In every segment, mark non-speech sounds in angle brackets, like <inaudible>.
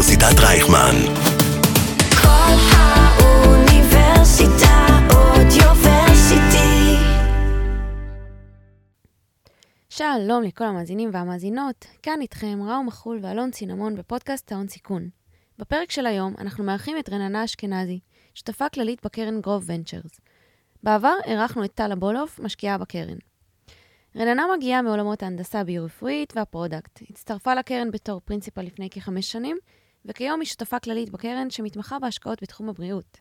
אוניברסיטת רייכמן. כל האוניברסיטה audioversity. שלום לכל המאזינים והמאזינות, כאן איתכם ראו מחול ואלון צינמון בפודקאסט ההון סיכון. בפרק של היום אנחנו מארחים את רננה אשכנזי, שותפה כללית בקרן גרוב Ventures. בעבר אירחנו את טלה בולוף, משקיעה בקרן. רננה מגיעה מעולמות ההנדסה הביו-רפואית וה product. הצטרפה לקרן בתור פרינציפל לפני כחמש שנים, וכיום היא שותפה כללית בקרן שמתמחה בהשקעות בתחום הבריאות.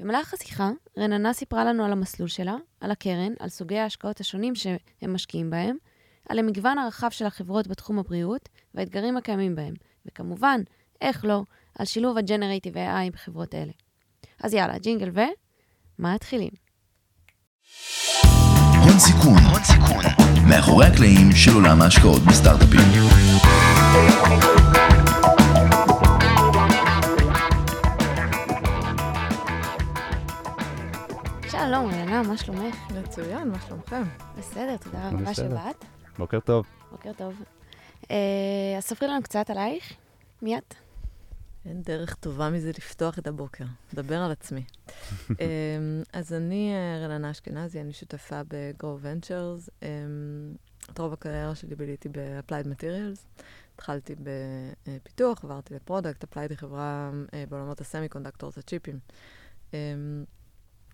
במהלך השיחה, רננה סיפרה לנו על המסלול שלה, על הקרן, על סוגי ההשקעות השונים שהם משקיעים בהם, על המגוון הרחב של החברות בתחום הבריאות והאתגרים הקיימים בהם, וכמובן, איך לא, על שילוב הג'נרייטיב AI בחברות אלה. אז יאללה, ג'ינגל ו... מתחילים. הון סיכון, הון סיכון, מאחורי הקלעים של עולם ההשקעות בסטארט-אפים. שלום, רננה, מה שלומך? מצוין, מה שלומכם? בסדר, תודה רבה בסדר. שבאת. בוקר טוב. בוקר טוב. אה, אז ספרי לנו קצת עלייך, מי את? אין דרך טובה מזה לפתוח את הבוקר. לדבר על עצמי. <laughs> אמ, אז אני אה, רננה אשכנזי, אני שותפה ב-Grow Ventures. אמ, את רוב הקריירה שלי ביליתי ב-Applied Materials. התחלתי בפיתוח, עברתי ל product, Applied היא חברה אה, בעולמות ה semiconductors, הצ'יפים.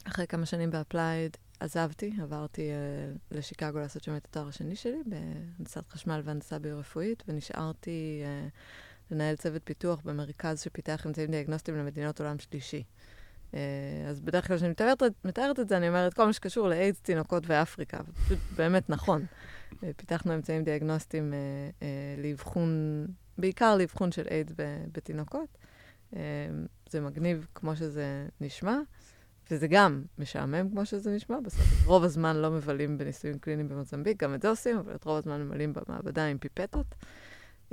אחרי כמה שנים ב-Applied עזבתי, עברתי uh, לשיקגו לעשות שם את התואר השני שלי בהנדסת חשמל והנדסה ביו-רפואית, ונשארתי uh, לנהל צוות פיתוח במרכז שפיתח אמצעים דיאגנוסטיים למדינות עולם שלישי. Uh, אז בדרך כלל כשאני מתארת, מתארת את זה, אני אומרת כל מה שקשור לאיידס, תינוקות ואפריקה, ופשוט באמת נכון. Uh, פיתחנו אמצעים דיאגנוסטיים uh, uh, לאבחון, בעיקר לאבחון של איידס בתינוקות. Uh, זה מגניב כמו שזה נשמע. וזה גם משעמם כמו שזה נשמע, בסוף רוב הזמן לא מבלים בניסויים קליניים במוזמביק, גם את זה עושים, אבל את רוב הזמן ממלאים במעבדה עם פיפטות. Um,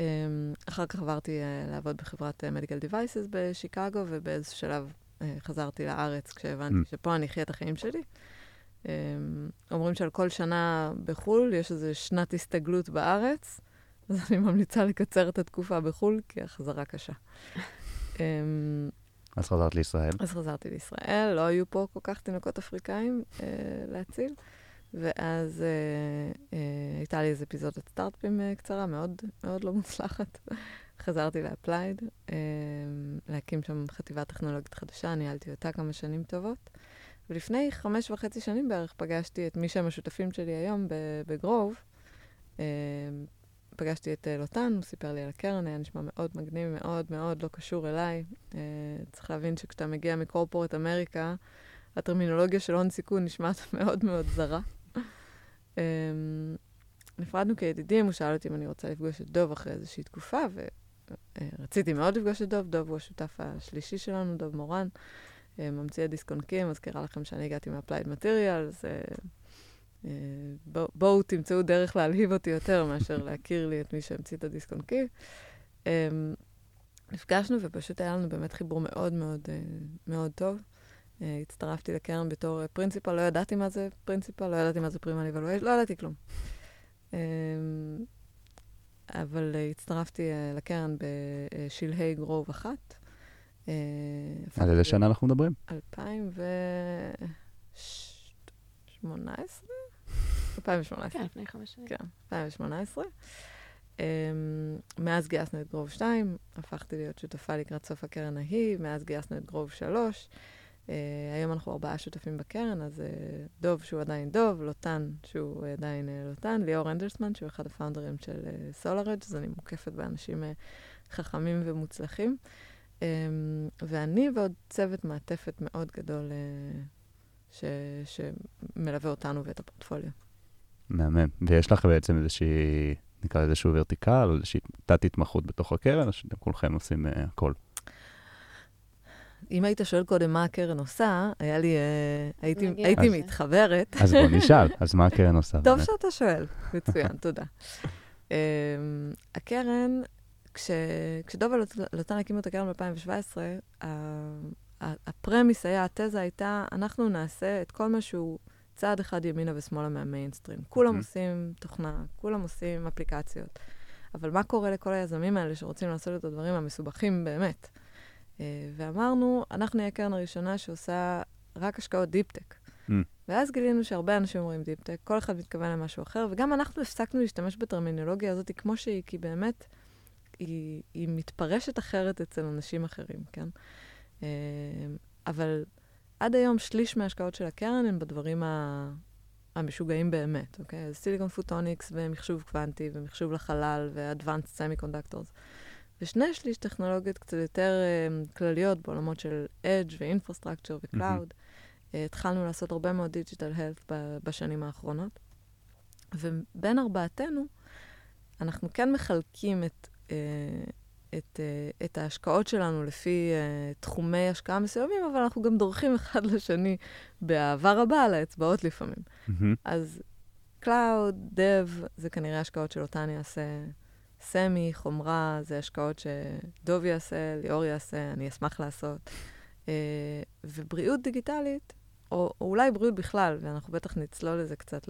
אחר כך עברתי uh, לעבוד בחברת uh, Medical Devices בשיקגו, ובאיזשהו שלב uh, חזרתי לארץ כשהבנתי Mm. שפה אני אחיה את החיים שלי. Um, אומרים שעל כל שנה בחו"ל יש איזו שנת הסתגלות בארץ, אז אני ממליצה לקצר את התקופה בחו"ל, כי החזרה קשה. <laughs> אז חזרת לישראל. אז חזרתי לישראל, לא היו פה כל כך תינוקות אפריקאים אה, להציל, ואז אה, אה, הייתה לי איזו אפיזודת סטארט-אפים אה, קצרה, מאוד, מאוד לא מוצלחת. <laughs> חזרתי לאפלייד, אה, להקים שם חטיבה טכנולוגית חדשה, ניהלתי אותה כמה שנים טובות. ולפני חמש וחצי שנים בערך פגשתי את מי שהם השותפים שלי היום בגרוב. אה, פגשתי את אה, לוטן, הוא סיפר לי על הקרן, היה נשמע מאוד מגניב, מאוד מאוד לא קשור אליי. Uh, צריך להבין שכשאתה מגיע מקורפורט אמריקה, הטרמינולוגיה של הון סיכון נשמעת <laughs> מאוד מאוד זרה. um, נפרדנו כידידים, הוא שאל אותי אם אני רוצה לפגוש את דוב אחרי איזושהי תקופה, ורציתי מאוד לפגוש את דוב. דוב הוא השותף השלישי שלנו, דוב מורן, ממציא הדיסקונקים, מזכירה לכם שאני הגעתי מ-Applied Materials. Uh, בוא, בואו תמצאו דרך להלהיב אותי יותר מאשר להכיר לי את מי שהמציא את הדיסק-און-קי. Um, נפגשנו ופשוט היה לנו באמת חיבור מאוד מאוד uh, מאוד טוב. Uh, הצטרפתי לקרן בתור פרינציפל, לא ידעתי מה זה פרינציפל, לא ידעתי מה זה פרימל איבלואיישן, לא ידעתי כלום. Um, אבל הצטרפתי לקרן בשלהי גרוב אחת. על איזה שנה אנחנו מדברים? 2018? 2018. כן, לפני חמש שנים. כן, 2018. Um, מאז גייסנו את גרוב 2, הפכתי להיות שותפה לקראת סוף הקרן ההיא, מאז גייסנו את גרוב 3. Uh, היום אנחנו ארבעה שותפים בקרן, אז uh, דוב שהוא עדיין דוב, לוטן שהוא עדיין uh, לוטן, ליאור אנדרסמן שהוא אחד הפאונדרים של סולארג', אז אני מוקפת באנשים uh, חכמים ומוצלחים. Um, ואני ועוד צוות מעטפת מאוד גדול uh, ש, שמלווה אותנו ואת הפורטפוליו. מהמם. ויש לך בעצם איזושהי, נקרא לזה איזשהו ורטיקל, או איזושהי תת-התמחות בתוך הקרן, או שאתם כולכם עושים uh, הכל? אם היית שואל קודם מה הקרן עושה, היה לי, אה, הייתי, הייתי. מתחברת. אז בוא נשאל, אז מה הקרן <laughs> עושה? טוב? שאתה שואל. מצוין, <laughs> תודה. Um, הקרן, כש, כשדובה לוטן הקימו את הקרן ב-2017, ה premise היה, התזה הייתה, אנחנו נעשה את כל מה שהוא צעד אחד ימינה ושמאלה מהמיינסטרים. כולם Mhm. עושים תוכנה, כולם עושים אפליקציות. אבל מה קורה לכל היזמים האלה שרוצים לעשות את הדברים המסובכים באמת? אה, ואמרנו, אנחנו נהיה הקרן הראשונה שעושה רק השקעות deep-tech. Mm. ואז גילינו שהרבה אנשים אומרים deep-tech, כל אחד מתכוון למשהו אחר, וגם אנחנו הפסקנו להשתמש בטרמינולוגיה הזאת כמו שהיא, כי באמת היא, היא מתפרשת אחרת אצל אנשים אחרים, כן? אה, אבל עד היום שליש מההשקעות של הקרן הן בדברים ה... המשוגעים באמת, אוקיי? אז silicon photonics ומחשוב קוונטי ומחשוב לחלל ו-advanced semiconductors. ושני שליש טכנולוגיות קצת יותר uh, כלליות בעולמות של Edge ו-Infrastructure ו-Cloud. Mm-hmm. Uh, התחלנו לעשות הרבה מאוד digital health בשנים האחרונות. ובין ארבעתנו, אנחנו כן מחלקים את, uh, את, uh, את ההשקעות שלנו לפי uh, תחומי השקעה מסוימים, אבל אנחנו גם דורכים אחד <laughs> לשני באהבה רבה על האצבעות לפעמים. Mm-hmm. אז Cloud, Dev, זה כנראה השקעות שאותן יעשה סמי, חומרה, זה השקעות שדוב יעשה, ליאור יעשה, אני אשמח לעשות. Uh, ובריאות דיגיטלית, או, או אולי בריאות בכלל, ואנחנו בטח נצלול לזה קצת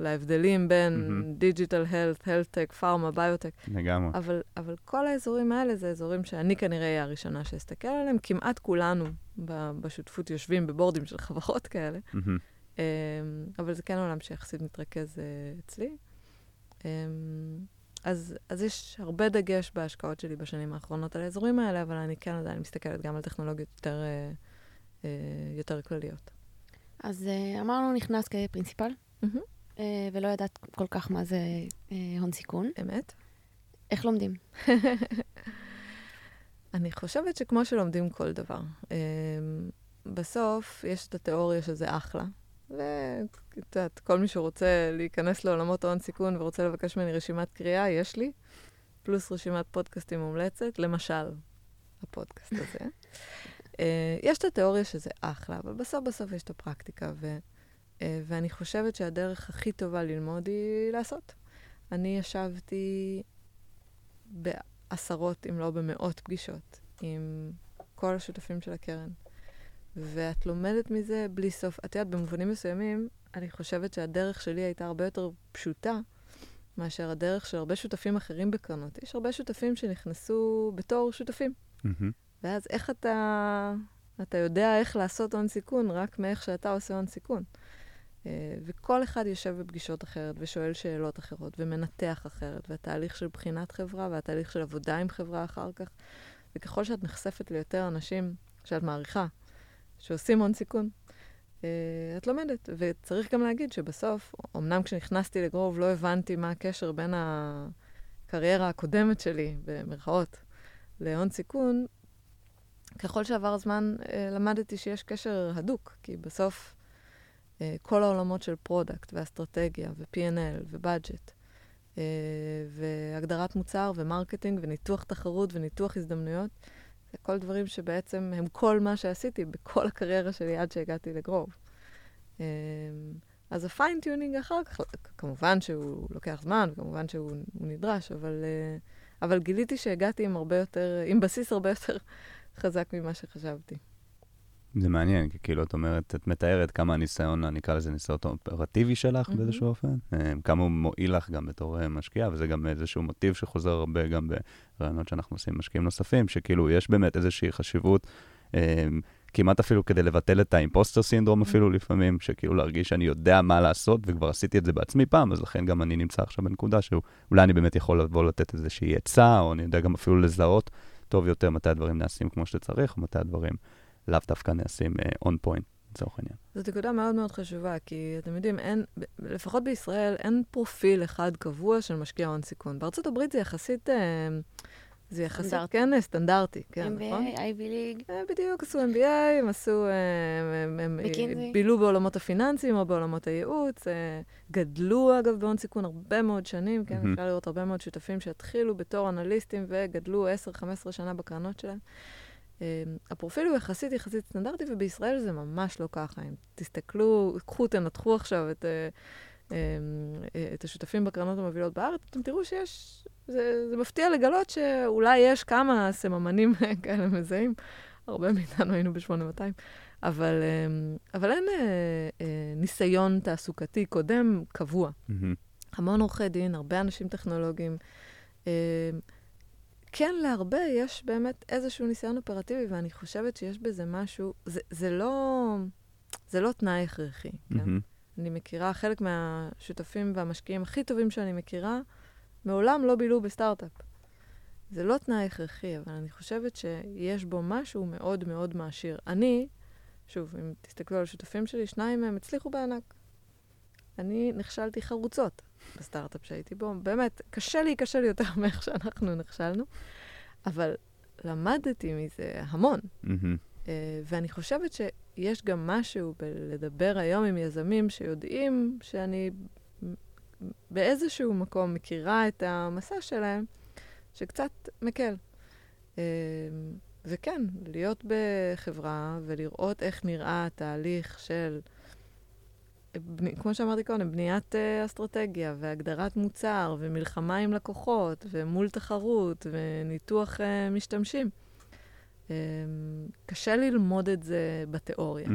להבדלים בין digital health, health-tech, פארמה, ביוטק. לגמרי. אבל, אבל כל האזורים האלה זה אזורים שאני כנראה אהיה הראשונה שאסתכל עליהם. כמעט כולנו ב, בשותפות יושבים ב boardים של חברות כאלה. Um, אבל זה כן עולם שיחסית מתרכז uh, אצלי. Um, אז, אז יש הרבה דגש בהשקעות שלי בשנים האחרונות על האזורים האלה, אבל אני כן עדיין מסתכלת גם על טכנולוגיות יותר, uh, uh, יותר כלליות. אז אמרנו, נכנס כפרינציפל, Mm-hmm. Uh, ולא ידעת כל כך מה זה uh, הון סיכון. אמת. איך לומדים? <laughs> אני חושבת שכמו שלומדים כל דבר, um, בסוף יש את התיאוריה שזה אחלה, ואת יודעת, כל מי שרוצה להיכנס לעולמות ההון סיכון ורוצה לבקש ממני רשימת קריאה, יש לי, פלוס רשימת פודקאסטים מומלצת, למשל, הפודקאסט הזה. uh, <laughs> יש את התיאוריה שזה אחלה, אבל בסוף בסוף יש את הפרקטיקה, ו, ואני חושבת שהדרך הכי טובה ללמוד היא לעשות. אני ישבתי בעשרות, אם לא במאות פגישות, עם כל השותפים של הקרן. ואת לומדת מזה בלי סוף. את יודעת, במובנים מסוימים, אני חושבת שהדרך שלי הייתה הרבה יותר פשוטה מאשר הדרך של הרבה שותפים אחרים בקרנות. יש הרבה שותפים שנכנסו בתור שותפים. Mm-hmm. ואז איך אתה, אתה יודע איך לעשות הון סיכון רק מאיך שאתה עושה הון סיכון. Uh, וכל אחד יושב בפגישות אחרת ושואל שאלות אחרות ומנתח אחרת, והתהליך של בחינת חברה והתהליך של עבודה עם חברה אחר כך. וככל שאת נחשפת ליותר אנשים שאת מעריכה, שעושים הון סיכון, uh, את לומדת. וצריך גם להגיד שבסוף, אמנם כשנכנסתי לגרוב לא הבנתי מה הקשר בין הקריירה הקודמת שלי, במרכאות, להון סיכון, ככל שעבר הזמן uh, למדתי שיש קשר הדוק, כי בסוף כל העולמות של product ואסטרטגיה ו-P&L ו budget uh, והגדרת מוצר ו marketing וניתוח תחרות וניתוח הזדמנויות, זה כל דברים שבעצם הם כל מה שעשיתי בכל הקריירה שלי עד שהגעתי ל Grove. Um, אז ה fine-tuning אחר כך, כמובן שהוא לוקח זמן, כמובן שהוא נדרש, אבל, אבל גיליתי שהגעתי עם הרבה יותר, עם בסיס הרבה יותר <laughs> חזק ממה שחשבתי. זה מעניין, כי כאילו את אומרת, את מתארת כמה הניסיון, אני אקרא לזה ניסיון אופרטיבי שלך mm-hmm. באיזשהו אופן, אה, כמה הוא מועיל לך גם בתור אה, משקיעה, וזה גם איזשהו מוטיב שחוזר הרבה גם ברעיונות שאנחנו עושים עם משקיעים נוספים, שכאילו יש באמת איזושהי חשיבות, אה, כמעט אפילו כדי לבטל את האימפוסטר סינדרום אפילו לפעמים, שכאילו להרגיש שאני יודע מה לעשות, וכבר עשיתי את זה בעצמי פעם, אז לכן גם אני נמצא עכשיו בנקודה שאולי אני באמת יכול לבוא לתת איזושהי עצה, או אני יודע גם אפילו לזהות טוב יותר מתי הדברים נעשים כמו שצריך, או מתי הדברים לאו דווקא נעשים און uh, point, לצורך העניין. זאת נקודה מאוד מאוד חשובה, כי אתם יודעים, אין, לפחות בישראל, אין פרופיל אחד קבוע של משקיע הון סיכון. בארצות הברית זה יחסית, uh, זה יחסית, סטנדרט. כן, סטנדרטי, כן, MBA, נכון? Ivy League. אה, בדיוק, עשו MBA, הם עשו, אה, הם, הם מקינזי. בילו בעולמות הפיננסיים או בעולמות הייעוץ, אה, גדלו אגב בהון סיכון הרבה מאוד שנים, כן, מהמם. אפשר לראות הרבה מאוד שותפים שהתחילו בתור אנליסטים וגדלו 10-15 שנה בקרנות שלהם. אה, הפרופיל הוא יחסית יחסית סטנדרטי, ובישראל זה ממש לא ככה. אם תסתכלו, קחו, תנתחו עכשיו את, אה, אה, את השותפים בקרנות המובילות בארץ, אתם תראו שיש, זה, זה מפתיע לגלות שאולי יש כמה סממנים <laughs> כאלה מזהים. הרבה מאיתנו היינו ב-8200. אבל, אבל אין ניסיון תעסוקתי קודם קבוע. מהמם. המון עורכי דין, הרבה אנשים טכנולוגיים, כן, להרבה יש באמת איזשהו ניסיון אופרטיבי, ואני חושבת שיש בזה משהו, זה, זה לא... זה לא תנאי הכרחי, כן? מהמם. אני מכירה, חלק מהשותפים והמשקיעים הכי טובים שאני מכירה, מעולם לא בילו בסטארט-אפ. זה לא תנאי הכרחי, אבל אני חושבת שיש בו משהו מאוד מאוד מעשיר. אני, שוב, אם תסתכלו על השותפים שלי, שניים מהם הצליחו בענק. אני נכשלתי חרוצות בסטארט-אפ שהייתי בו. באמת, קשה לי, קשה לי יותר <laughs> מאיך שאנחנו נכשלנו, אבל למדתי מזה המון. אה, ואני חושבת שיש גם משהו בלדבר היום עם יזמים שיודעים שאני באיזשהו מקום מכירה את המסע שלהם, שקצת מקל. אה, וכן, להיות בחברה ולראות איך נראה התהליך של, כמו שאמרתי קודם, בניית אה, אסטרטגיה והגדרת מוצר ומלחמה עם לקוחות ומול תחרות וניתוח אה, משתמשים. אה, קשה ללמוד את זה בתיאוריה.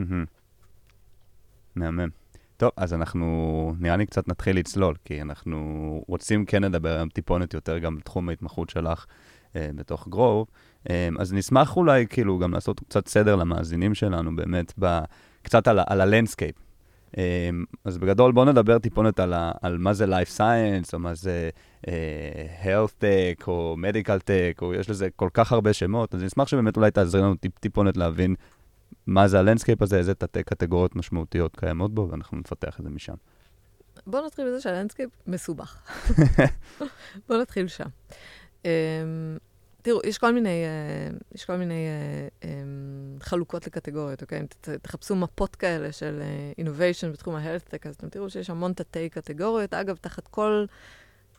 מהמם. טוב, אז אנחנו נראה לי קצת נתחיל לצלול, כי אנחנו רוצים כן לדבר היום טיפונת יותר גם בתחום ההתמחות שלך בתוך גרוב. אז נשמח אולי כאילו גם לעשות קצת סדר למאזינים שלנו, באמת, ב, קצת על, על ה landscape. אה, אז בגדול בואו נדבר טיפונת על, ה, על מה זה Life Science, או מה זה אה, Health Tech, או Medical Tech, או יש לזה כל כך הרבה שמות, אז נשמח שבאמת אולי תעזרי לנו טיפ, טיפונת להבין מה זה ה landscape הזה, איזה תתי קטגוריות משמעותיות קיימות בו, ואנחנו נפתח את זה משם. בואו נתחיל בזה שה landscape מסובך. <laughs> בואו נתחיל שם. תראו, יש כל מיני, uh, יש כל מיני uh, um, חלוקות לקטגוריות, אוקיי? אם תחפשו מפות כאלה של uh, innovation בתחום ה-health-tech, אז אתם תראו שיש המון תתי קטגוריות. אגב, תחת כל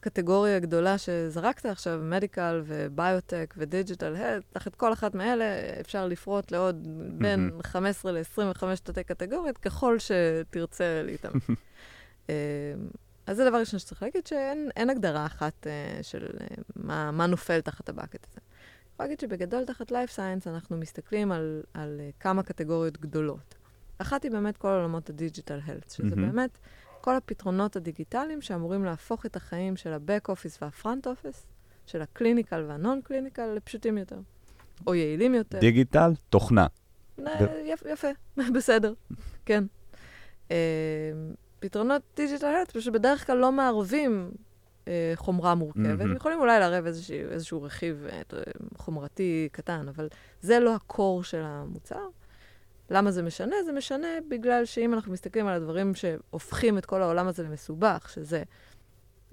קטגוריה גדולה שזרקת עכשיו, מדיקל וביוטק ודיג'יטל הלט, תחת כל אחת מאלה אפשר לפרוט לעוד בין מהמם. 15 ל-25 תתי קטגוריות, ככל שתרצה להתאמן. <laughs> אז זה דבר ראשון שצריך להגיד, שאין אין הגדרה אחת אה, של אה, מה, מה נופל תחת הבקט הזה. אני יכולה להגיד שבגדול תחת Life Science אנחנו מסתכלים על, על אה, כמה קטגוריות גדולות. אחת היא באמת כל עולמות ה digital health, שזה מהמם. באמת כל הפתרונות הדיגיטליים שאמורים להפוך את החיים של ה-back office וה-front office, של ה clinical וה non-clinical, לפשוטים יותר, או יעילים יותר. דיגיטל, תוכנה. אה, יפ- יפה, <laughs> בסדר, כן. פתרונות digital health פשוט בדרך כלל לא מערבים אה, חומרה מורכבת. הם יכולים אולי לערב איזשהו, איזשהו רכיב אה, חומרתי קטן, אבל זה לא הקור של המוצר. למה זה משנה? זה משנה בגלל שאם אנחנו מסתכלים על הדברים שהופכים את כל העולם הזה למסובך, שזה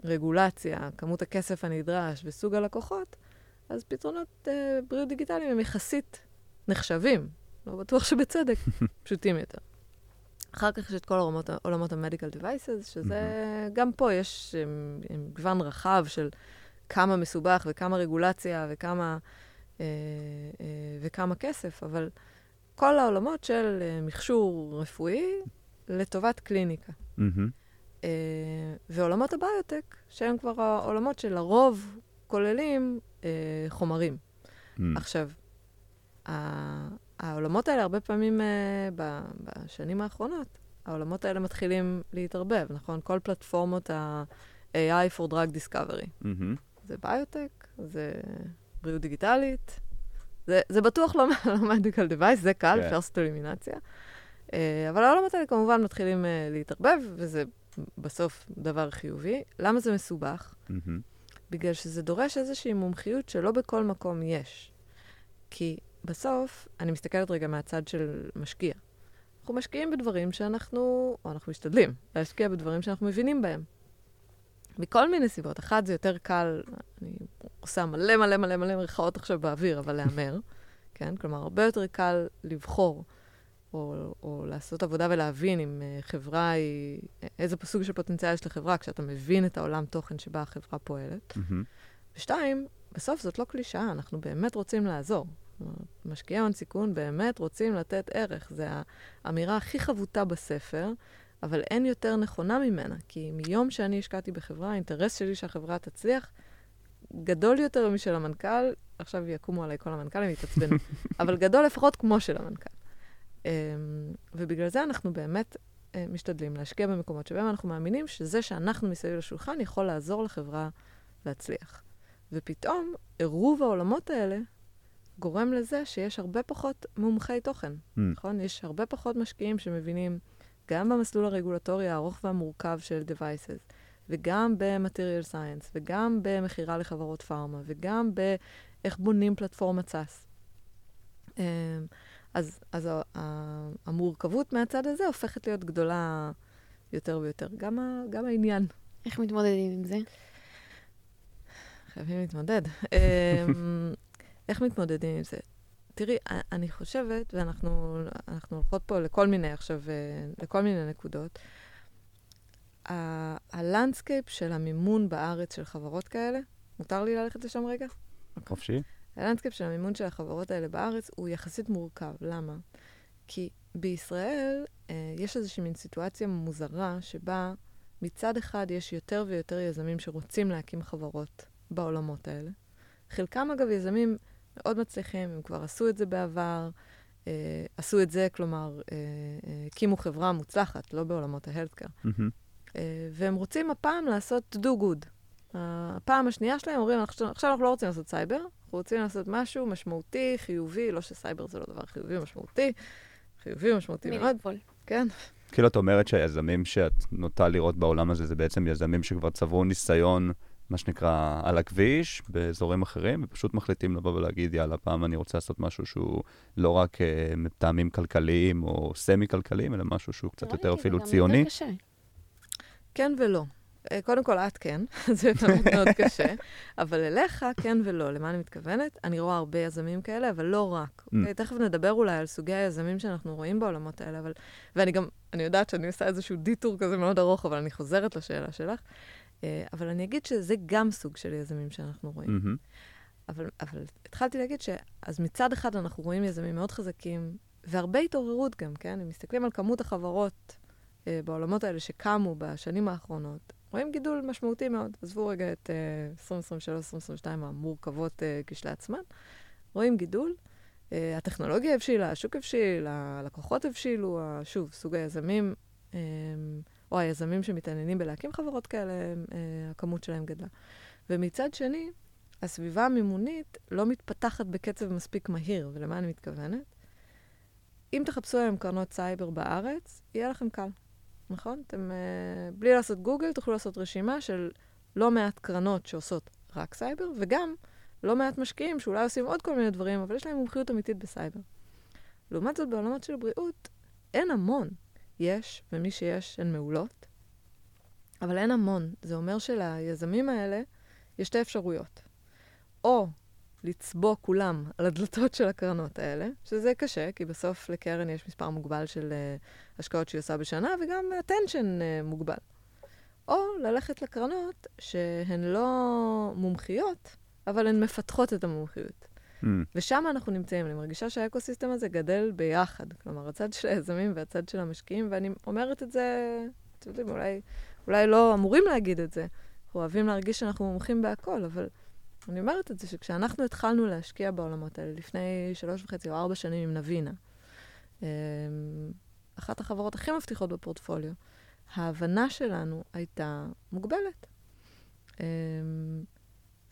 רגולציה, כמות הכסף הנדרש וסוג הלקוחות, אז פתרונות אה, בריאות דיגיטליים הם יחסית נחשבים, לא בטוח שבצדק, <laughs> פשוטים יותר. אחר כך יש את כל עולמות, עולמות ה-medical devices, שזה, גם פה יש אמ, אמ, מגוון רחב של כמה מסובך וכמה רגולציה וכמה, אה, אה, וכמה כסף, אבל כל העולמות של אה, מכשור רפואי לטובת קליניקה. מהמם. אה, ועולמות הביוטק, שהם כבר העולמות שלרוב כוללים אה, חומרים. מהמם. עכשיו, ה- העולמות האלה, הרבה פעמים uh, בשנים האחרונות, העולמות האלה מתחילים להתערבב, נכון? כל פלטפורמות ה-AI for Drug Discovery. מהמם. זה ביוטק, זה בריאות דיגיטלית, זה, זה בטוח לא לא medical device, זה קל. אפשר לעשות אלימינציה. אבל העולמות האלה כמובן מתחילים uh, להתערבב, וזה בסוף דבר חיובי. למה זה מסובך? מהמם. בגלל שזה דורש איזושהי מומחיות שלא בכל מקום יש. כי בסוף, אני מסתכלת רגע מהצד של משקיע. אנחנו משקיעים בדברים שאנחנו, או אנחנו משתדלים להשקיע בדברים שאנחנו מבינים בהם. מכל מיני סיבות. אחת, זה יותר קל, אני עושה מלא מלא מלא מלא מרכאות עכשיו באוויר, אבל להמר, <laughs> כן? כלומר, הרבה יותר קל לבחור או, או לעשות עבודה ולהבין אם uh, חברה היא, איזה סוג של פוטנציאל יש לחברה, כשאתה מבין את העולם תוכן שבה החברה פועלת. ושתיים, בסוף זאת לא קלישאה, אנחנו באמת רוצים לעזור. משקיעי הון סיכון באמת רוצים לתת ערך. זו האמירה הכי חבוטה בספר, אבל אין יותר נכונה ממנה. כי מיום שאני השקעתי בחברה, האינטרס שלי שהחברה תצליח גדול יותר משל המנכ"ל, עכשיו יקומו עליי כל המנכ"לים ויתעצבנו, <laughs> אבל גדול לפחות כמו של המנכ"ל. אמ, ובגלל זה אנחנו באמת אה, משתדלים להשקיע במקומות שבהם אנחנו מאמינים שזה שאנחנו מסביב לשולחן יכול לעזור לחברה להצליח. ופתאום עירוב העולמות האלה גורם לזה שיש הרבה פחות מומחי תוכן, Mm. נכון? יש הרבה פחות משקיעים שמבינים גם במסלול הרגולטורי הארוך והמורכב של Devices, וגם ב-Material Science, וגם במכירה לחברות פארמה, וגם באיך בונים פלטפורמת SaaS. אמ, אז, אז המורכבות מהצד הזה הופכת להיות גדולה יותר ויותר. גם, ה, גם העניין. איך מתמודדים עם זה? חייבים להתמודד. איך מתמודדים עם זה? תראי, אני חושבת, ואנחנו אנחנו הולכות פה לכל מיני עכשיו, אה, לכל מיני נקודות, ה landscape של המימון בארץ של חברות כאלה, מותר לי ללכת לשם רגע? חופשי? ה landscape של המימון של החברות האלה בארץ הוא יחסית מורכב. למה? כי בישראל אה, יש איזושהי מין סיטואציה מוזרה שבה מצד אחד יש יותר ויותר יזמים שרוצים להקים חברות בעולמות האלה. חלקם, אגב, יזמים מאוד מצליחים, הם כבר עשו את זה בעבר, אה, עשו את זה, כלומר, אה, אה, הקימו חברה מוצלחת, לא בעולמות ההלטקר. מהמם. אה, והם רוצים הפעם לעשות do good. הפעם השנייה שלהם אומרים, עכשיו עכשיו אנחנו לא רוצים לעשות סייבר, אנחנו רוצים לעשות משהו משמעותי, חיובי, לא שסייבר זה לא דבר חיובי משמעותי, חיובי משמעותי מאוד, מלפול. כן. כאילו את אומרת שהיזמים שאת נוטה לראות בעולם הזה, זה בעצם יזמים שכבר צברו ניסיון, מה שנקרא, על הכביש, באזורים אחרים, ופשוט מחליטים לבוא ולהגיד, יאללה, פעם אני רוצה לעשות משהו שהוא לא רק אה, מטעמים כלכליים או סמי-כלכליים, אלא משהו שהוא קצת יותר אפילו ציוני. כן ולא. אה, קודם כל, את כן, <laughs> זה באמת מאוד קשה, אבל אליך, כן ולא. למה אני מתכוונת? אני רואה הרבה יזמים כאלה, אבל לא רק. Mm. אוקיי? תכף נדבר אולי על סוגי היזמים שאנחנו רואים בעולמות האלה, אבל... ואני גם, אני יודעת שאני עושה איזשהו דיטור כזה מאוד ארוך, אבל אני חוזרת לשאלה שלך. אה, אבל אני אגיד שזה גם סוג של יזמים שאנחנו רואים. מהמם. אבל, אבל התחלתי להגיד ש... אז מצד אחד אנחנו רואים יזמים מאוד חזקים, והרבה התעוררות גם, כן? אם מסתכלים על כמות החברות אה, בעולמות האלה שקמו בשנים האחרונות, רואים גידול משמעותי מאוד. עזבו רגע את אה, 2023-2022 המורכבות אה, כשלעצמן. רואים גידול. אה, הטכנולוגיה הבשילה, השוק הבשיל, הלקוחות הבשילו, שוב, סוג היזמים, אה, או היזמים שמתעניינים בלהקים חברות כאלה, אה, הכמות שלהם גדלה. ומצד שני, הסביבה המימונית לא מתפתחת בקצב מספיק מהיר, ולמה אני מתכוונת? אם תחפשו היום קרנות סייבר בארץ, יהיה לכם קל, נכון? אתם, uh, בלי לעשות גוגל, תוכלו לעשות רשימה של לא מעט קרנות שעושות רק סייבר, וגם לא מעט משקיעים שאולי עושים עוד כל מיני דברים, אבל יש להם מומחיות אמיתית בסייבר. לעומת זאת, בעולמות של בריאות, אין המון. יש, ומי שיש הן מעולות, אבל אין המון. זה אומר שליזמים האלה יש שתי אפשרויות. או לצבוע כולם על הדלתות של הקרנות האלה, שזה קשה, כי בסוף לקרן יש מספר מוגבל של uh, השקעות שהיא עושה בשנה, וגם attention uh, מוגבל. או ללכת לקרנות שהן לא מומחיות, אבל הן מפתחות את המומחיות. מהמם. ושם אנחנו נמצאים. אני מרגישה שהאקוסיסטם הזה גדל ביחד. כלומר, הצד של היזמים והצד של המשקיעים, ואני אומרת את זה, אתם יודעים, אולי, אולי לא אמורים להגיד את זה. אנחנו אוהבים להרגיש שאנחנו מומחים בהכל, אבל אני אומרת את זה שכשאנחנו התחלנו להשקיע בעולמות האלה לפני שלוש וחצי או ארבע שנים עם נבינה, אמ, אחת החברות הכי מבטיחות בפורטפוליו, ההבנה שלנו הייתה מוגבלת. אמ,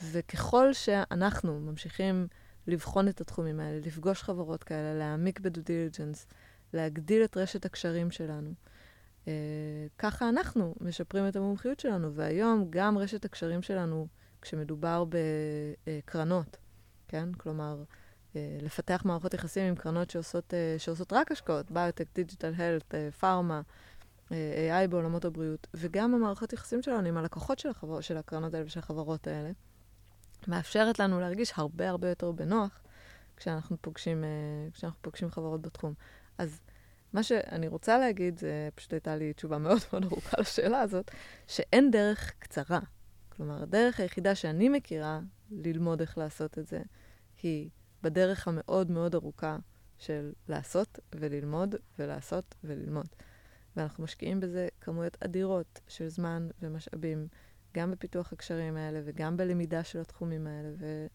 וככל שאנחנו ממשיכים לבחון את התחומים האלה, לפגוש חברות כאלה, להעמיק ב due diligence, להגדיל את רשת הקשרים שלנו, אה, ככה אנחנו משפרים את המומחיות שלנו. והיום גם רשת הקשרים שלנו, כשמדובר בקרנות, כן? כלומר, אה, לפתח מערכות יחסים עם קרנות שעושות, אה, שעושות רק השקעות, ביוטק, digital health, pharma, אה, AI בעולמות הבריאות, וגם המערכות יחסים שלנו עם הלקוחות של, החבר... של הקרנות האלה ושל החברות האלה, מאפשרת לנו להרגיש הרבה הרבה יותר בנוח כשאנחנו פוגשים, אה, כשאנחנו פוגשים חברות בתחום. אז מה שאני רוצה להגיד, זה פשוט הייתה לי תשובה מאוד מאוד ארוכה לשאלה הזאת, שאין דרך קצרה. כלומר, הדרך היחידה שאני מכירה ללמוד איך לעשות את זה, היא בדרך המאוד מאוד ארוכה של לעשות וללמוד ולעשות וללמוד. ואנחנו משקיעים בזה כמויות אדירות של זמן ומשאבים, גם בפיתוח הקשרים האלה וגם בלמידה של התחומים האלה. ואני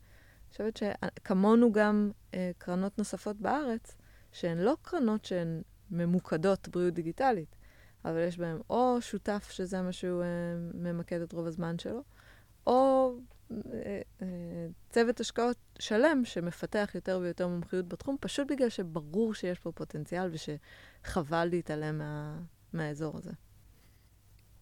חושבת שכמונו גם אה, קרנות נוספות בארץ, שהן לא קרנות שהן ממוקדות בריאות דיגיטלית, אבל יש בהן או שותף שזה מה שהוא אה, ממקד את רוב הזמן שלו, או אה, אה, צוות השקעות שלם שמפתח יותר ויותר מומחיות בתחום, פשוט בגלל שברור שיש פה פוטנציאל ושחבל להתעלם מה, מהאזור הזה.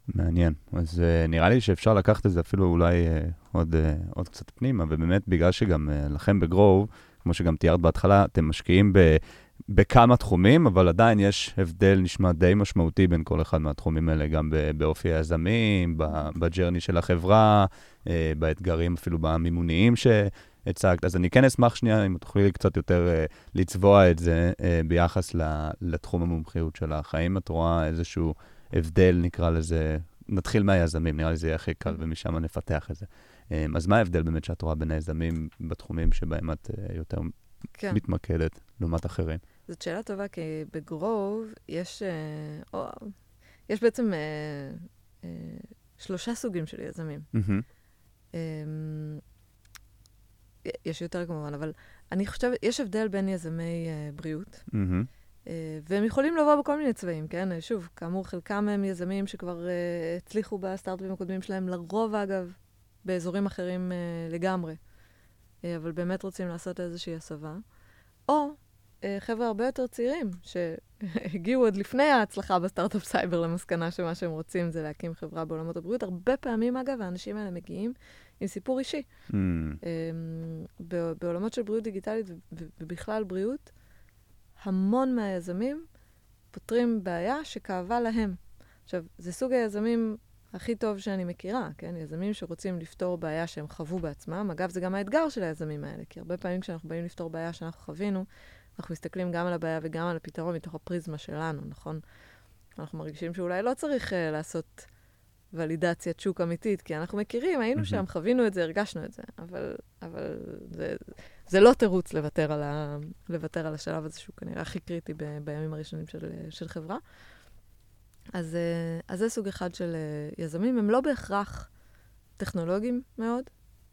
מעניין. אז uh, נראה לי שאפשר לקחת את זה אפילו אולי uh, עוד, uh, עוד קצת פנימה, ובאמת בגלל שגם uh, לכם בגרוב, כמו שגם תיארת בהתחלה, אתם משקיעים ב, בכמה תחומים, אבל עדיין יש הבדל נשמע די משמעותי בין כל אחד מהתחומים האלה, גם באופי היזמים, בג'רני של החברה, uh, באתגרים אפילו במימוניים שהצגת. אז אני כן אשמח שנייה, אם תוכלי קצת יותר uh, לצבוע את זה uh, ביחס לתחום המומחיות שלך. האם את רואה איזשהו... הבדל, נקרא לזה, נתחיל מהיזמים, נראה לי זה יהיה הכי קל, ומשם נפתח את זה. אמ, אז מה ההבדל באמת שאת רואה בין היזמים בתחומים שבהם את אה, יותר כן. מתמקדת לעומת אחרים? זאת שאלה טובה, כי בגרוב יש, אה, או, יש בעצם אה, אה, שלושה סוגים של יזמים. Mm-hmm. אה, יש יותר כמובן, אבל אני חושבת, יש הבדל בין יזמי אה, בריאות. Mm-hmm. אה, והם יכולים לבוא בכל מיני צבעים, כן? אה, שוב, כאמור, חלקם הם יזמים שכבר uh, הצליחו בסטארט-אפים הקודמים שלהם, לרוב, אגב, באזורים אחרים לגמרי, אבל באמת רוצים לעשות איזושהי הסבה. או חבר'ה הרבה יותר צעירים, שהגיעו עוד לפני ההצלחה בסטארט-אפ סייבר למסקנה שמה שהם רוצים זה להקים חברה בעולמות הבריאות. הרבה פעמים, אגב, האנשים האלה מגיעים עם סיפור אישי. Mm. בעולמות של בריאות דיגיטלית ובכלל בריאות, המון מהיזמים פותרים בעיה שכאבה להם. עכשיו, זה סוג היזמים הכי טוב שאני מכירה, כן? יזמים שרוצים לפתור בעיה שהם חוו בעצמם. אגב, זה גם האתגר של היזמים האלה, כי הרבה פעמים כשאנחנו באים לפתור בעיה שאנחנו חווינו, אנחנו מסתכלים גם על הבעיה וגם על הפתרון מתוך הפריזמה שלנו, נכון? אנחנו מרגישים שאולי לא צריך uh, לעשות ולידציית שוק אמיתית, כי אנחנו מכירים, היינו mm-hmm. שם, חווינו את זה, הרגשנו את זה, אבל, אבל זה, זה לא תירוץ לוותר על, ה, לוותר על השלב הזה, שהוא כנראה הכי קריטי ב, בימים הראשונים של, של חברה. אז, אה, אז זה סוג אחד של אה, יזמים. הם לא בהכרח טכנולוגיים מאוד,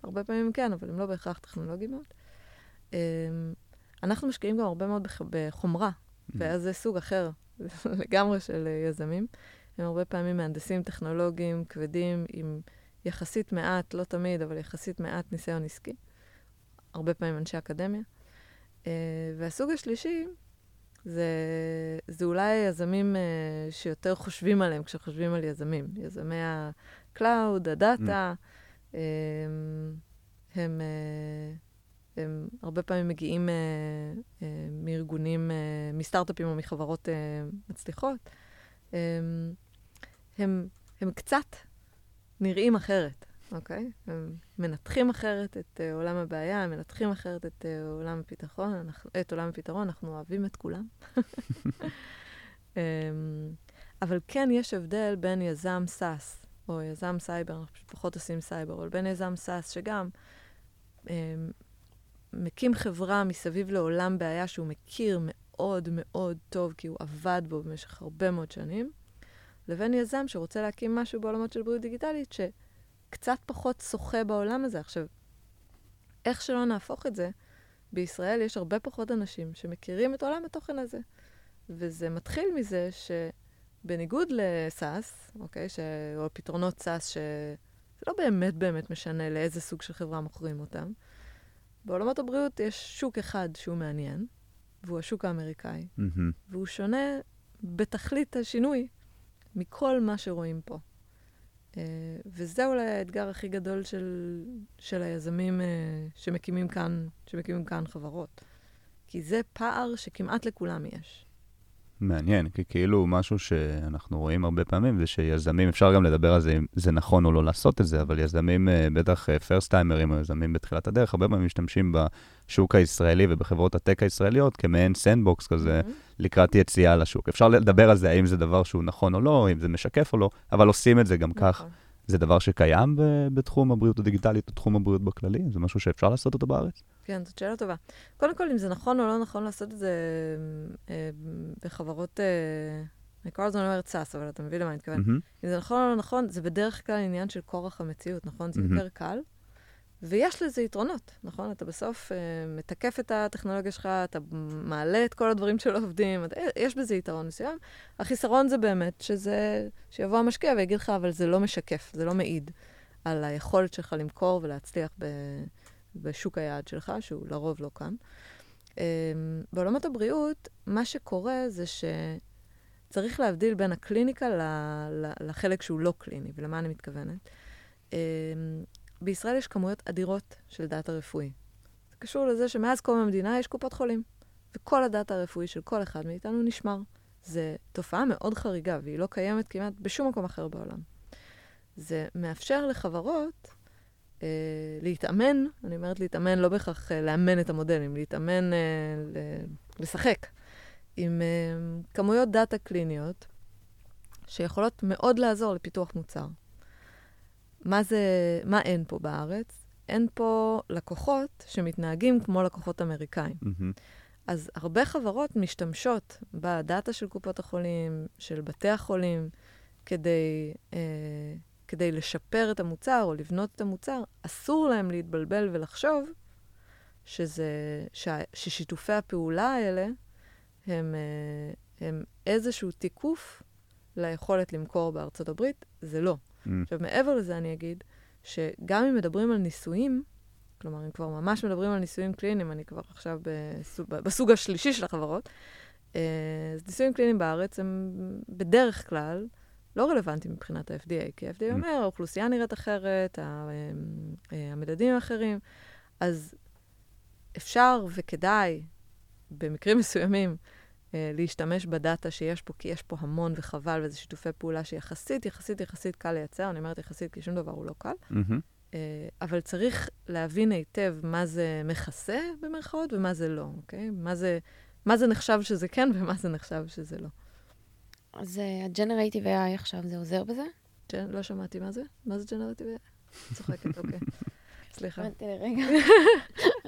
הרבה פעמים כן, אבל הם לא בהכרח טכנולוגיים מאוד. אמ, אנחנו משקיעים גם הרבה מאוד בחומרה, mm-hmm. ואז זה סוג אחר <laughs> לגמרי של אה, יזמים. הם הרבה פעמים מהנדסים טכנולוגיים כבדים עם יחסית מעט, לא תמיד, אבל יחסית מעט ניסיון עסקי. הרבה פעמים אנשי אקדמיה. Uh, והסוג השלישי זה, זה אולי היזמים uh, שיותר חושבים עליהם כשחושבים על יזמים. יזמי ה-cloud, הדאטה, mm. הם, uh, הם הרבה פעמים מגיעים מארגונים, מסטארט-אפים או מחברות מצליחות. הם, הם קצת נראים אחרת, אוקיי? הם מנתחים אחרת את uh, עולם הבעיה, הם מנתחים אחרת את uh, עולם הפתרון, אנחנו, את עולם הפתרון, אנחנו אוהבים את כולם. um, <laughs> אבל כן יש הבדל בין יזם SaaS, או יזם סייבר, אנחנו פשוט פחות עושים סייבר, אבל בין יזם SaaS, שגם um, מקים חברה מסביב לעולם בעיה שהוא מכיר מאוד מאוד טוב, כי הוא עבד בו במשך הרבה מאוד שנים, לבין יזם שרוצה להקים משהו בעולמות של בריאות דיגיטלית, שקצת פחות שוחה בעולם הזה. עכשיו, איך שלא נהפוך את זה, בישראל יש הרבה פחות אנשים שמכירים את עולם התוכן הזה. וזה מתחיל מזה שבניגוד לסאס, אוקיי, ש... או פתרונות סאס, שזה לא באמת באמת משנה לאיזה סוג של חברה מוכרים אותם, בעולמות הבריאות יש שוק אחד שהוא מעניין, והוא השוק האמריקאי, mm-hmm. והוא שונה בתכלית השינוי מכל מה שרואים פה. Uh, וזה אולי האתגר הכי גדול של, של היזמים uh, שמקימים, כאן, שמקימים כאן חברות. כי זה פער שכמעט לכולם יש. מעניין, כי כאילו משהו שאנחנו רואים הרבה פעמים זה שיזמים, אפשר גם לדבר על זה אם זה נכון או לא לעשות את זה, אבל יזמים, אה, בטח first timerים או יזמים בתחילת הדרך, הרבה פעמים משתמשים בשוק הישראלי ובחברות ה tech הישראליות כמעין sandbox כזה mm-hmm. לקראת יציאה לשוק. אפשר לדבר על זה, האם זה דבר שהוא נכון או לא, אם זה משקף או לא, אבל עושים את זה גם נכון. כך. זה דבר שקיים בתחום הבריאות הדיגיטלית או תחום הבריאות בכללי? זה משהו שאפשר לעשות אותו בארץ? כן, זאת שאלה טובה. קודם כל, אם זה נכון או לא נכון לעשות את זה אה, בחברות, אה, אני כל הזמן אומרת סאס, אבל אתה מבין למה אני מתכוון. Mm-hmm. אם זה נכון או לא נכון, זה בדרך כלל עניין של כורח המציאות, נכון? זה mm-hmm. יותר קל. ויש לזה יתרונות, נכון? אתה בסוף uh, מתקף את הטכנולוגיה שלך, אתה מעלה את כל הדברים שלא עובדים, אתה, יש בזה יתרון מסוים. החיסרון זה באמת שזה, שיבוא המשקיע ויגיד לך, אבל זה לא משקף, זה לא מעיד. על היכולת שלך למכור ולהצליח ב, בשוק היעד שלך, שהוא לרוב לא כאן. אמ, בעולמות הבריאות, מה שקורה זה שצריך להבדיל בין הקליניקה ל, ל, לחלק שהוא לא קליני, ולמה אני מתכוונת. אמ, בישראל יש כמויות אדירות של דאטה רפואי. זה קשור לזה שמאז קום המדינה יש קופות חולים, וכל הדאטה הרפואי של כל אחד מאיתנו נשמר. זו תופעה מאוד חריגה, והיא לא קיימת כמעט בשום מקום אחר בעולם. זה מאפשר לחברות אה, להתאמן, אני אומרת להתאמן, לא בהכרח אה, לאמן את המודלים, להתאמן, אה, ל- לשחק, עם אה, כמויות דאטה קליניות שיכולות מאוד לעזור לפיתוח מוצר. מה זה, מה אין פה בארץ? אין פה לקוחות שמתנהגים כמו לקוחות אמריקאים. מהמם. אז הרבה חברות משתמשות בדאטה של קופות החולים, של בתי החולים, כדי, אה, כדי לשפר את המוצר או לבנות את המוצר. אסור להם להתבלבל ולחשוב שזה, ש, ששיתופי הפעולה האלה הם, אה, הם איזשהו תיקוף ליכולת למכור בארצות הברית. זה לא. אמ, עכשיו, מעבר לזה אני אגיד שגם אם מדברים על ניסויים, כלומר, אם כבר ממש מדברים על ניסויים קליניים, אני כבר עכשיו בסוג, בסוג השלישי של החברות, אה, אז ניסויים קליניים בארץ הם בדרך כלל לא רלוונטיים מבחינת ה-FDA, כי ה-FDA Mm. אומר, האוכלוסייה נראית אחרת, ה- אה, המדדים אחרים, אז אפשר וכדאי, במקרים מסוימים, אה, להשתמש בדאטה שיש פה, כי יש פה המון וחבל, וזה שיתופי פעולה שיחסית, יחסית, יחסית קל לייצר. אני אומרת יחסית, כי שום דבר הוא לא קל. אה, אבל צריך להבין היטב מה זה מכסה, במרכאות, ומה זה לא, אוקיי? מה זה, מה זה נחשב שזה כן ומה זה נחשב שזה לא. אז אה, ה-Generative AI עכשיו, זה עוזר בזה? ג'ן, לא שמעתי מה זה? מה זה ג'נרטיב? צוחקת, אוקיי. <laughs> סליחה. הבנתי לרגע.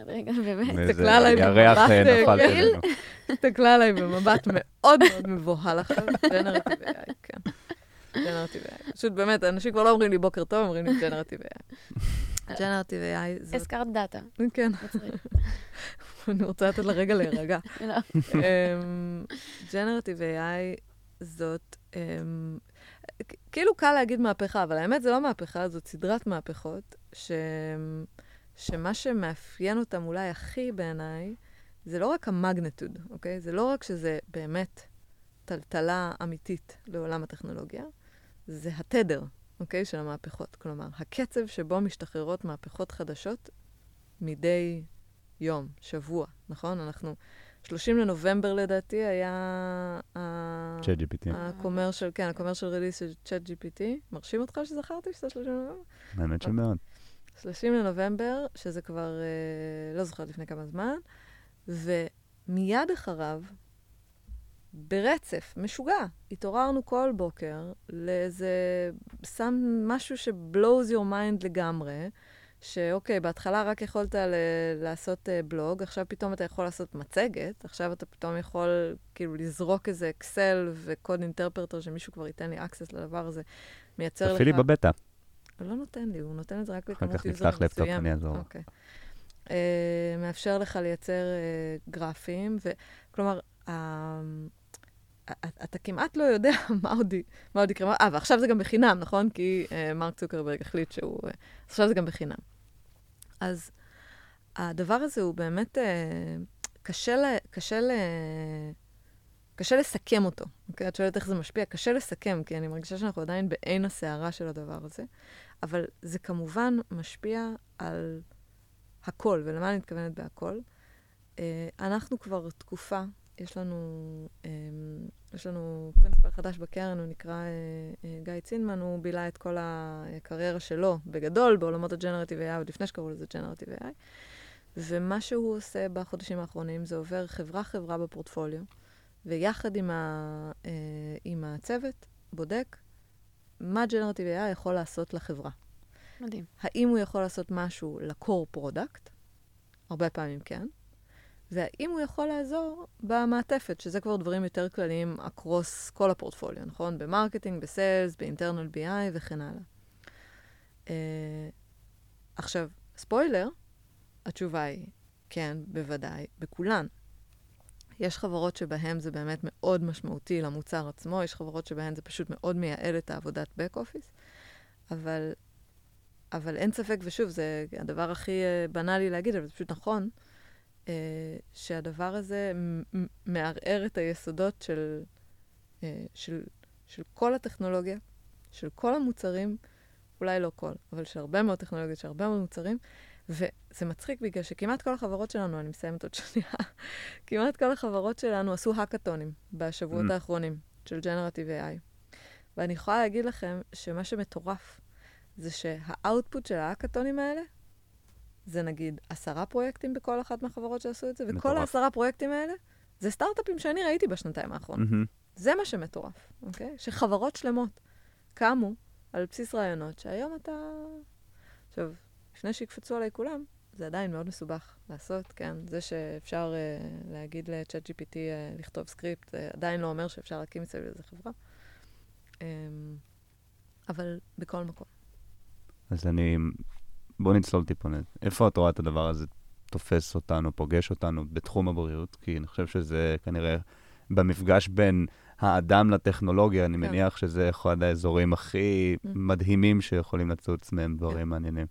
רגע, <laughs> באמת. הסתכלה עליי ירח במבט, אה, אה, נפל יעיל. עלינו. הסתכלה עליי במבט מאוד מאוד מבוהל עכשיו, ג'נרטיב AI, כן. ג'נרטיב AI. פשוט באמת, אנשים כבר לא אומרים לי בוקר טוב, אומרים לי ג'נרטיב AI. ג'נרטיב AI זאת... הזכרת דאטה. כן. <laughs> אני רוצה לתת לה רגע להירגע. לא. ג'נרטיב AI זאת, אמ, כאילו קל להגיד מהפכה, אבל האמת זה לא מהפכה, זאת סדרת מהפכות, ש... שמה שמאפיין אותם אולי הכי בעיניי, זה לא רק המגנטוד, אוקיי? זה לא רק שזה באמת טלטלה אמיתית לעולם הטכנולוגיה, זה התדר, אוקיי? של המהפכות. כלומר, הקצב שבו משתחררות מהפכות חדשות מדי יום, שבוע, נכון? אנחנו... 30 לנובמבר לדעתי היה צ'אט GPT. הקומרשל, כן, הקומרשל ריליס של צ'אט GPT. מרשים אותך שזכרתי שזה 30 לנובמבר? האמת שמאוד. 30 לנובמבר, שזה כבר, אה, לא זוכרת לפני כמה זמן, ומיד אחריו, ברצף, משוגע, התעוררנו כל בוקר לאיזה, שם משהו ש-blows your mind לגמרי, שאוקיי, בהתחלה רק יכולת ל- לעשות uh, בלוג, עכשיו פתאום אתה יכול לעשות מצגת, עכשיו אתה פתאום יכול כאילו לזרוק איזה אקסל וקוד אינטרפרטר שמישהו כבר ייתן לי access לדבר הזה, מייצר לך... תפעילי בבטא. הוא לא נותן לי, הוא נותן את זה רק אחר בכמות כך יוזרים נפתח לפטופ. אני אעזור. אוקיי. Uh, מאפשר לך לייצר uh, גרפים, וכלומר, uh, אתה כמעט לא יודע <laughs> מה עוד י- מה עוד יקרה. אה, ועכשיו זה גם בחינם, נכון? כי uh, מרק צוקרברג החליט שהוא... Uh, עכשיו זה גם בחינם. אז הדבר הזה הוא באמת uh, קשה, ל, קשה, ל, קשה לסכם אותו. אוקיי? את שואלת איך זה משפיע? קשה לסכם, כי אני מרגישה שאנחנו עדיין בעין הסערה של הדבר הזה. אבל זה כמובן משפיע על הכל, ולמה אני מתכוונת בהכל? Uh, אנחנו כבר תקופה, יש לנו, um, יש לנו פרינציפל חדש בקרן, הוא נקרא uh, uh, גיא צינמן, הוא בילה את כל הקריירה שלו בגדול בעולמות הג'נרטיב AI, עוד לפני שקראו לזה ג'נרטיב AI, ומה שהוא עושה בחודשים האחרונים זה עובר חברה-חברה בפורטפוליו, ויחד עם, ה, uh, עם הצוות בודק מה generative AI יכול לעשות לחברה. מדהים. האם הוא יכול לעשות משהו ל-core product? הרבה פעמים כן. והאם הוא יכול לעזור במעטפת, שזה כבר דברים יותר כלליים across כל הפורטפוליו, נכון? ב marketing, ב sales, ב internal BI וכן הלאה. Uh, עכשיו, ספוילר, התשובה היא כן, בוודאי, בכולן. יש חברות שבהן זה באמת מאוד משמעותי למוצר עצמו, יש חברות שבהן זה פשוט מאוד מייעל את העבודת back office, אבל אבל אין ספק, ושוב, זה הדבר הכי אה, בנאלי להגיד, אבל זה פשוט נכון, אה, שהדבר הזה מערער את היסודות של, אה, של, של כל הטכנולוגיה, של כל המוצרים, אולי לא כל, אבל של הרבה מאוד טכנולוגיות, של הרבה מאוד מוצרים, וזה מצחיק בגלל שכמעט כל החברות שלנו, אני מסיימת עוד שנייה, <laughs> כמעט כל החברות שלנו עשו האקתונים בשבועות Mm. האחרונים של Generative AI. ואני יכולה להגיד לכם שמה שמטורף זה שהאוטפוט של ההאקתונים האלה, זה נגיד עשרה פרויקטים בכל אחת מהחברות שעשו את זה, וכל מטורף. העשרה פרויקטים האלה, זה סטארט-אפים שאני ראיתי בשנתיים האחרונות. מהמם. זה מה שמטורף, אוקיי? שחברות שלמות קמו על בסיס רעיונות שהיום אתה... עכשיו, לפני שיקפצו עליי כולם, זה עדיין מאוד מסובך לעשות, כן? זה שאפשר uh, להגיד ל-chat GPT uh, לכתוב סקריפט, זה עדיין לא אומר שאפשר להקים מסביב לזה חברה. Um, אבל בכל מקום. אז אני... בוא נצלול טיפונת. איפה את רואה את הדבר הזה תופס אותנו, פוגש אותנו בתחום הבריאות? כי אני חושב שזה כנראה במפגש בין האדם לטכנולוגיה, אני כן. מניח שזה אחד האזורים הכי Mm. מדהימים שיכולים לצוץ מהם דברים מעניינים.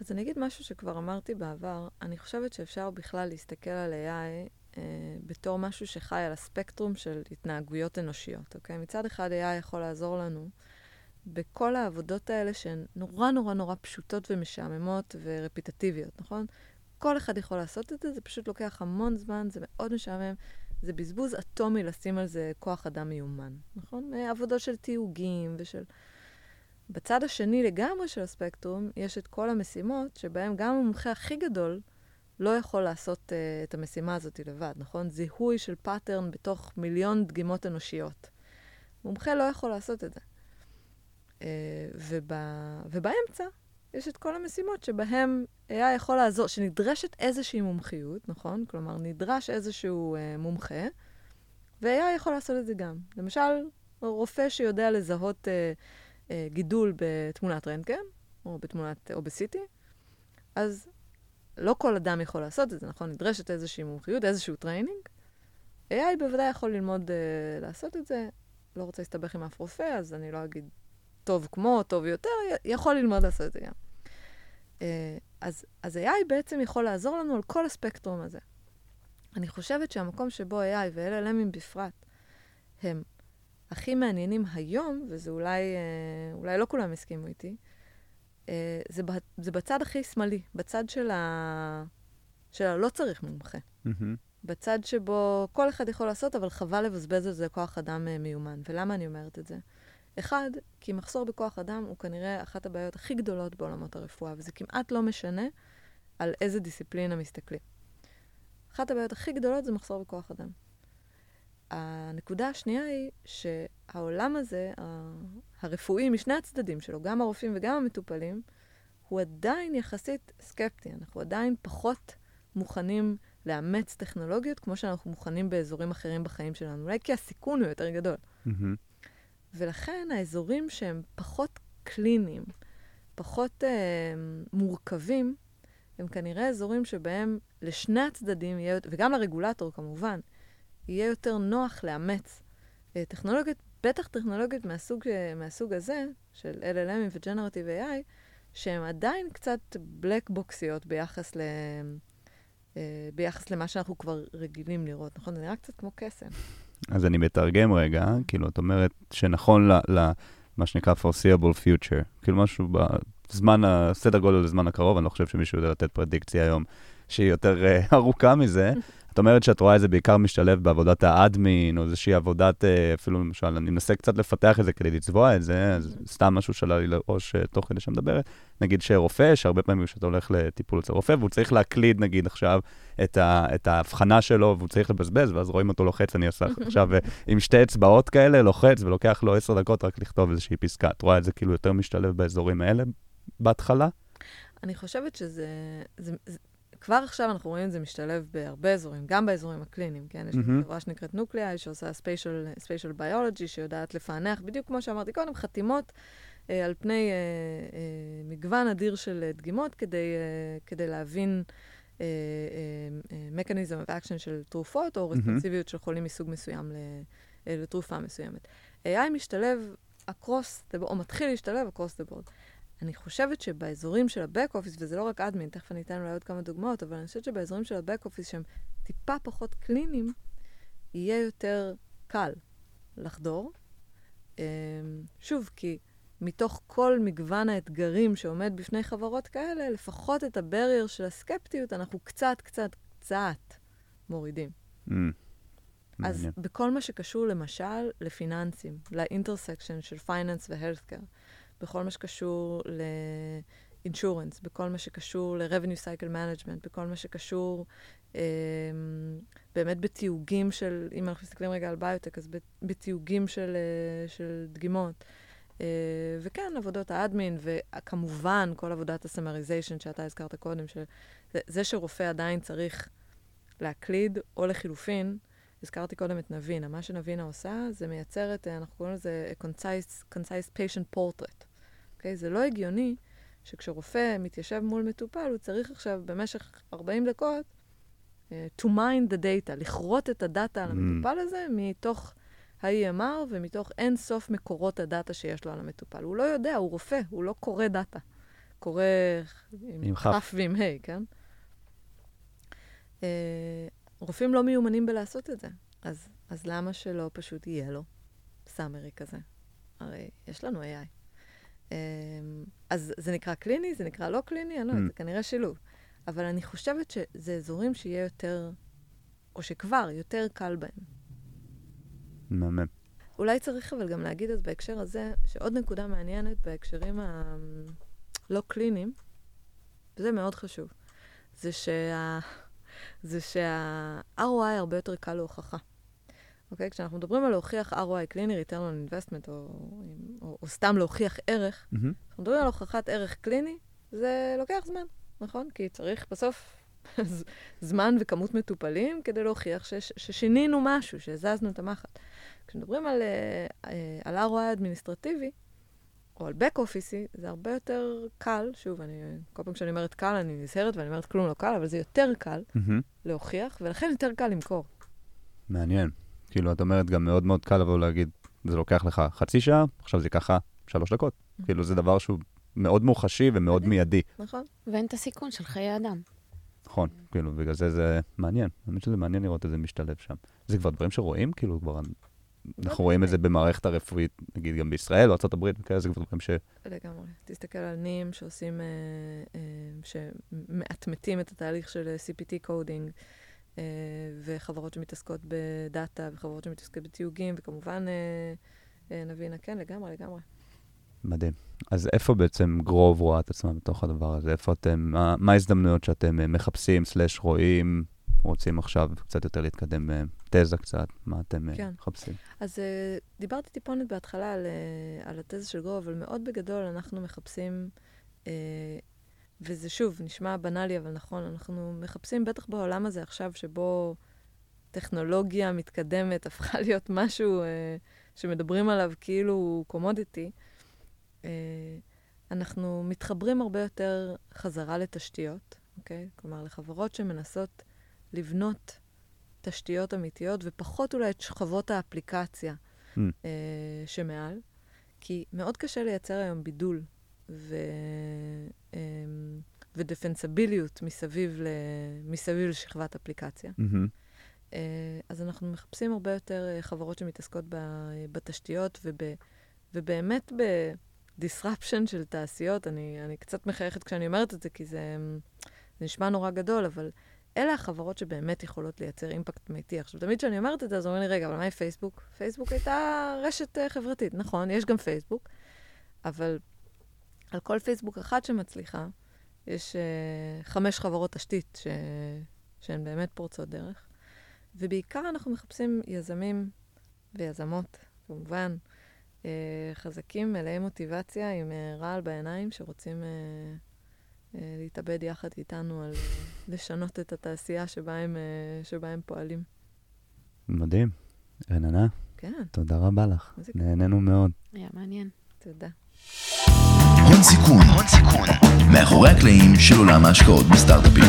אז אני אגיד משהו שכבר אמרתי בעבר, אני חושבת שאפשר בכלל להסתכל על AI אה, בתור משהו שחי על הספקטרום של התנהגויות אנושיות, אוקיי? מצד אחד AI יכול לעזור לנו בכל העבודות האלה שהן נורא נורא נורא פשוטות ומשעממות ורפיטטיביות, נכון? כל אחד יכול לעשות את זה, זה פשוט לוקח המון זמן, זה מאוד משעמם, זה בזבוז אטומי לשים על זה כוח אדם מיומן, נכון? עבודות של תיוגים ושל... בצד השני לגמרי של הספקטרום, יש את כל המשימות שבהן גם המומחה הכי גדול לא יכול לעשות uh, את המשימה הזאת לבד, נכון? זיהוי של pattern בתוך מיליון דגימות אנושיות. מומחה לא יכול לעשות את זה. וב... ובאמצע יש את כל המשימות שבהן AI יכול לעזור, שנדרשת איזושהי מומחיות, נכון? כלומר, נדרש איזשהו uh, מומחה, ו-AI יכול לעשות את זה גם. למשל, רופא שיודע לזהות... Uh, אה, גידול בתמונת רנטגן, או בתמונת, או ב-CT, אז לא כל אדם יכול לעשות את זה, נכון? נדרשת איזושהי מומחיות, איזשהו training. AI בוודאי יכול ללמוד uh, לעשות את זה. לא רוצה להסתבך עם אף רופא, אז אני לא אגיד טוב כמו, טוב יותר, יכול ללמוד לעשות את זה גם. Uh, אז, אז AI בעצם יכול לעזור לנו על כל הספקטרום הזה. אני חושבת שהמקום שבו AI ו-LLMים בפרט הם הכי מעניינים היום, וזה אולי, אה, אולי לא כולם הסכימו איתי, אה, זה, זה בצד הכי שמאלי, בצד של ה... של הלא צריך מומחה. מהמם. בצד שבו כל אחד יכול לעשות, אבל חבל לבזבז על זה כוח אדם אה, מיומן. ולמה אני אומרת את זה? אחד, כי מחסור בכוח אדם הוא כנראה אחת הבעיות הכי גדולות בעולמות הרפואה, וזה כמעט לא משנה על איזה דיסציפלינה מסתכלים. אחת הבעיות הכי גדולות זה מחסור בכוח אדם. הנקודה השנייה היא שהעולם הזה, הרפואי משני הצדדים שלו, גם הרופאים וגם המטופלים, הוא עדיין יחסית סקפטי. אנחנו עדיין פחות מוכנים לאמץ טכנולוגיות כמו שאנחנו מוכנים באזורים אחרים בחיים שלנו. אולי כי הסיכון הוא יותר גדול. מהמם. ולכן האזורים שהם פחות קליניים, פחות אה, מורכבים, הם כנראה אזורים שבהם לשני הצדדים, יהיה, וגם לרגולטור כמובן, יהיה יותר נוח לאמץ אה, טכנולוגיות, בטח טכנולוגיות מהסוג, אה, מהסוג הזה, של LLM ו-Generative AI, שהן עדיין קצת בלק בוקסיות ביחס, ל, אה, ביחס למה שאנחנו כבר רגילים לראות, נכון? זה נראה קצת כמו קסם. אז אני מתרגם רגע, כאילו, את אומרת שנכון ל... ל מה שנקרא foreseeable future, כאילו משהו בזמן, הסדר גודל לזמן הקרוב, אני לא חושב שמישהו יודע לתת פרדיקציה היום שהיא יותר אה, <laughs> ארוכה מזה. את אומרת שאת רואה את זה בעיקר משתלב בעבודת האדמין, או איזושהי עבודת, אה, אפילו למשל, אני מנסה קצת לפתח את זה כדי לצבוע את זה, אז סתם משהו שעלה לי לראש אה, תוך כדי שמדברת. נגיד שרופא, שהרבה פעמים כשאתה הולך לטיפול אצל רופא, והוא צריך להקליד, נגיד עכשיו, את, ה, את ההבחנה שלו, והוא צריך לבזבז, ואז רואים אותו לוחץ, אני עושה <laughs> עכשיו אה, עם שתי אצבעות כאלה, לוחץ, ולוקח לו עשר דקות רק לכתוב איזושהי פסקה. את רואה את זה כאילו יותר משתלב באזורים האלה בהתחלה? אני חושבת שזה... זה, זה, כבר עכשיו אנחנו רואים את זה משתלב בהרבה אזורים, גם באזורים הקליניים, כן? יש. לנו חברה שנקראת נוקליה, שעושה ספיישל, ביולוגי, שיודעת לפענח, בדיוק כמו שאמרתי קודם, חתימות אה, על פני אה, אה, מגוון אדיר של אה, דגימות, כדי, אה, כדי להבין mechanism of action של תרופות, או. responsiveיות של חולים מסוג מסוים ל, אה, לתרופה מסוימת. AI משתלב across the board, או מתחיל להשתלב across the board. אני חושבת שבאזורים של ה-back office, וזה לא רק אדמין, תכף אני אתן אולי עוד כמה דוגמאות, אבל אני חושבת שבאזורים של ה-back office שהם טיפה פחות קליניים, יהיה יותר קל לחדור. אמ, שוב, כי מתוך כל מגוון האתגרים שעומד בפני חברות כאלה, לפחות את ה barrier של הסקפטיות אנחנו קצת, קצת, קצת מורידים. Mm. אז מעניין. בכל מה שקשור למשל לפיננסים, ל intersection של finance ו healthcare, בכל מה שקשור ל insurance, בכל מה שקשור ל-revenue cycle management, בכל מה שקשור אה, באמת בתיוגים של, אם אנחנו מסתכלים רגע על ביוטק, אז בת- בתיוגים של, אה, של דגימות. אה, וכן, עבודות האדמין, וכמובן כל עבודת הסמריזיישן שאתה הזכרת קודם, של זה, זה שרופא עדיין צריך להקליד, או לחילופין, הזכרתי קודם את נבינה. מה שנבינה עושה, זה מייצרת, אה, אנחנו קוראים לזה concise, concise patient portrait. אוקיי? זה לא הגיוני שכשרופא מתיישב מול מטופל, הוא צריך עכשיו במשך 40 דקות uh, to mine the data, לכרות את הדאטה על Mm. המטופל הזה מתוך ה-EMR ומתוך אין סוף מקורות הדאטה שיש לו על המטופל. הוא לא יודע, הוא רופא, הוא לא קורא דאטה. קורא עם. כף ועם ה', כן? Uh, רופאים לא מיומנים בלעשות את זה. אז, אז למה שלא פשוט יהיה לו סאמרי כזה? הרי יש לנו AI. Um, אז זה נקרא קליני, זה נקרא לא קליני, אני לא יודעת, Mm. זה כנראה שילוב. אבל אני חושבת שזה אזורים שיהיה יותר, או שכבר יותר קל בהם. מהמם. אולי צריך אבל גם להגיד אז בהקשר הזה, שעוד נקודה מעניינת בהקשרים הלא קליניים, וזה מאוד חשוב, זה שה... זה שה-ROI הרבה יותר קל להוכחה. אוקיי? כשאנחנו מדברים על להוכיח ROI קליני, return on investment, או, או, או סתם להוכיח ערך, מהמם. אנחנו מדברים על הוכחת ערך קליני, זה לוקח זמן, נכון? כי צריך בסוף <laughs> זמן וכמות מטופלים כדי להוכיח שש, ששינינו משהו, שהזזנו את המחט. כשמדברים על, אה, אה, על ROI אדמיניסטרטיבי, או על back office, זה הרבה יותר קל, שוב, אני, כל פעם שאני אומרת קל, אני נזהרת ואני אומרת כלום לא קל, אבל זה יותר קל מהמם. להוכיח, ולכן יותר קל למכור. מעניין. כאילו, את אומרת, גם מאוד מאוד קל לבוא ולהגיד, זה לוקח לך חצי שעה, עכשיו זה לך שלוש דקות. כאילו, זה דבר שהוא מאוד מוחשי ומאוד. מיידי. נכון? ואין את הסיכון של חיי אדם. נכון, כאילו, בגלל זה זה מעניין. האמת שזה מעניין לראות את זה משתלב שם. זה כבר דברים שרואים, כאילו, כבר... אנחנו רואים את זה במערכת הרפואית, נגיד גם בישראל או ארה"ב, וכאלה, זה כבר דברים ש... לגמרי. תסתכל על נים שעושים, אה, אה, שמאטמטים את התהליך של אה, CPT coding, וחברות שמתעסקות בדאטה, וחברות שמתעסקות בתיוגים, וכמובן אה, אה, נבינה, כן, לגמרי, לגמרי. מדהים. אז איפה בעצם גרוב רואה את עצמה בתוך הדבר הזה? איפה אתם, מה, מה ההזדמנויות שאתם אה, מחפשים, סלאש רואים, רוצים עכשיו קצת יותר להתקדם בתזה קצת? מה אתם אה, כן. מחפשים? אז דיברתי טיפונת בהתחלה על, על התזה של גרו, אבל מאוד בגדול אנחנו מחפשים, וזה שוב, נשמע בנאלי, אבל נכון, אנחנו מחפשים, בטח בעולם הזה עכשיו, שבו טכנולוגיה מתקדמת <laughs> הפכה להיות משהו uh, שמדברים עליו כאילו הוא קומודיטי, uh, אנחנו מתחברים הרבה יותר חזרה לתשתיות, אוקיי? כלומר, לחברות שמנסות לבנות תשתיות אמיתיות, ופחות אולי את שכבות האפליקציה Mm. אה, שמעל, כי מאוד קשה לייצר היום בידול ו, אה, ודפנסביליות מסביב, ל, מסביב לשכבת אפליקציה. אה, אז אנחנו מחפשים הרבה יותר אה, חברות שמתעסקות בתשתיות וב, ובאמת ב-disruption של תעשיות. אני, אני קצת מחייכת כשאני אומרת את זה, כי זה, זה נשמע נורא גדול, אבל אלה החברות שבאמת יכולות לייצר אימפקט אמיתי. עכשיו, תמיד כשאני אומרת את זה, אז אומרים לי, רגע, אבל מה עם פייסבוק? פייסבוק הייתה רשת uh, חברתית. נכון, יש גם פייסבוק, אבל על כל פייסבוק אחת שמצליחה, יש uh, חמש חברות תשתית ש... שהן באמת פורצות דרך. ובעיקר אנחנו מחפשים יזמים ויזמות, כמובן, uh, חזקים, מלאי מוטיבציה, עם uh, רעל בעיניים, שרוצים... Uh, אה, להתאבד יחד איתנו על לשנות את התעשייה שבה הם, אה, שבה הם פועלים. מדהים. רננה, כן, תודה רבה לך. נהנינו מאוד. היה מעניין. תודה. הון סיכון, הון סיכון, מאחורי הקלעים של עולם ההשקעות בסטארט-אפים.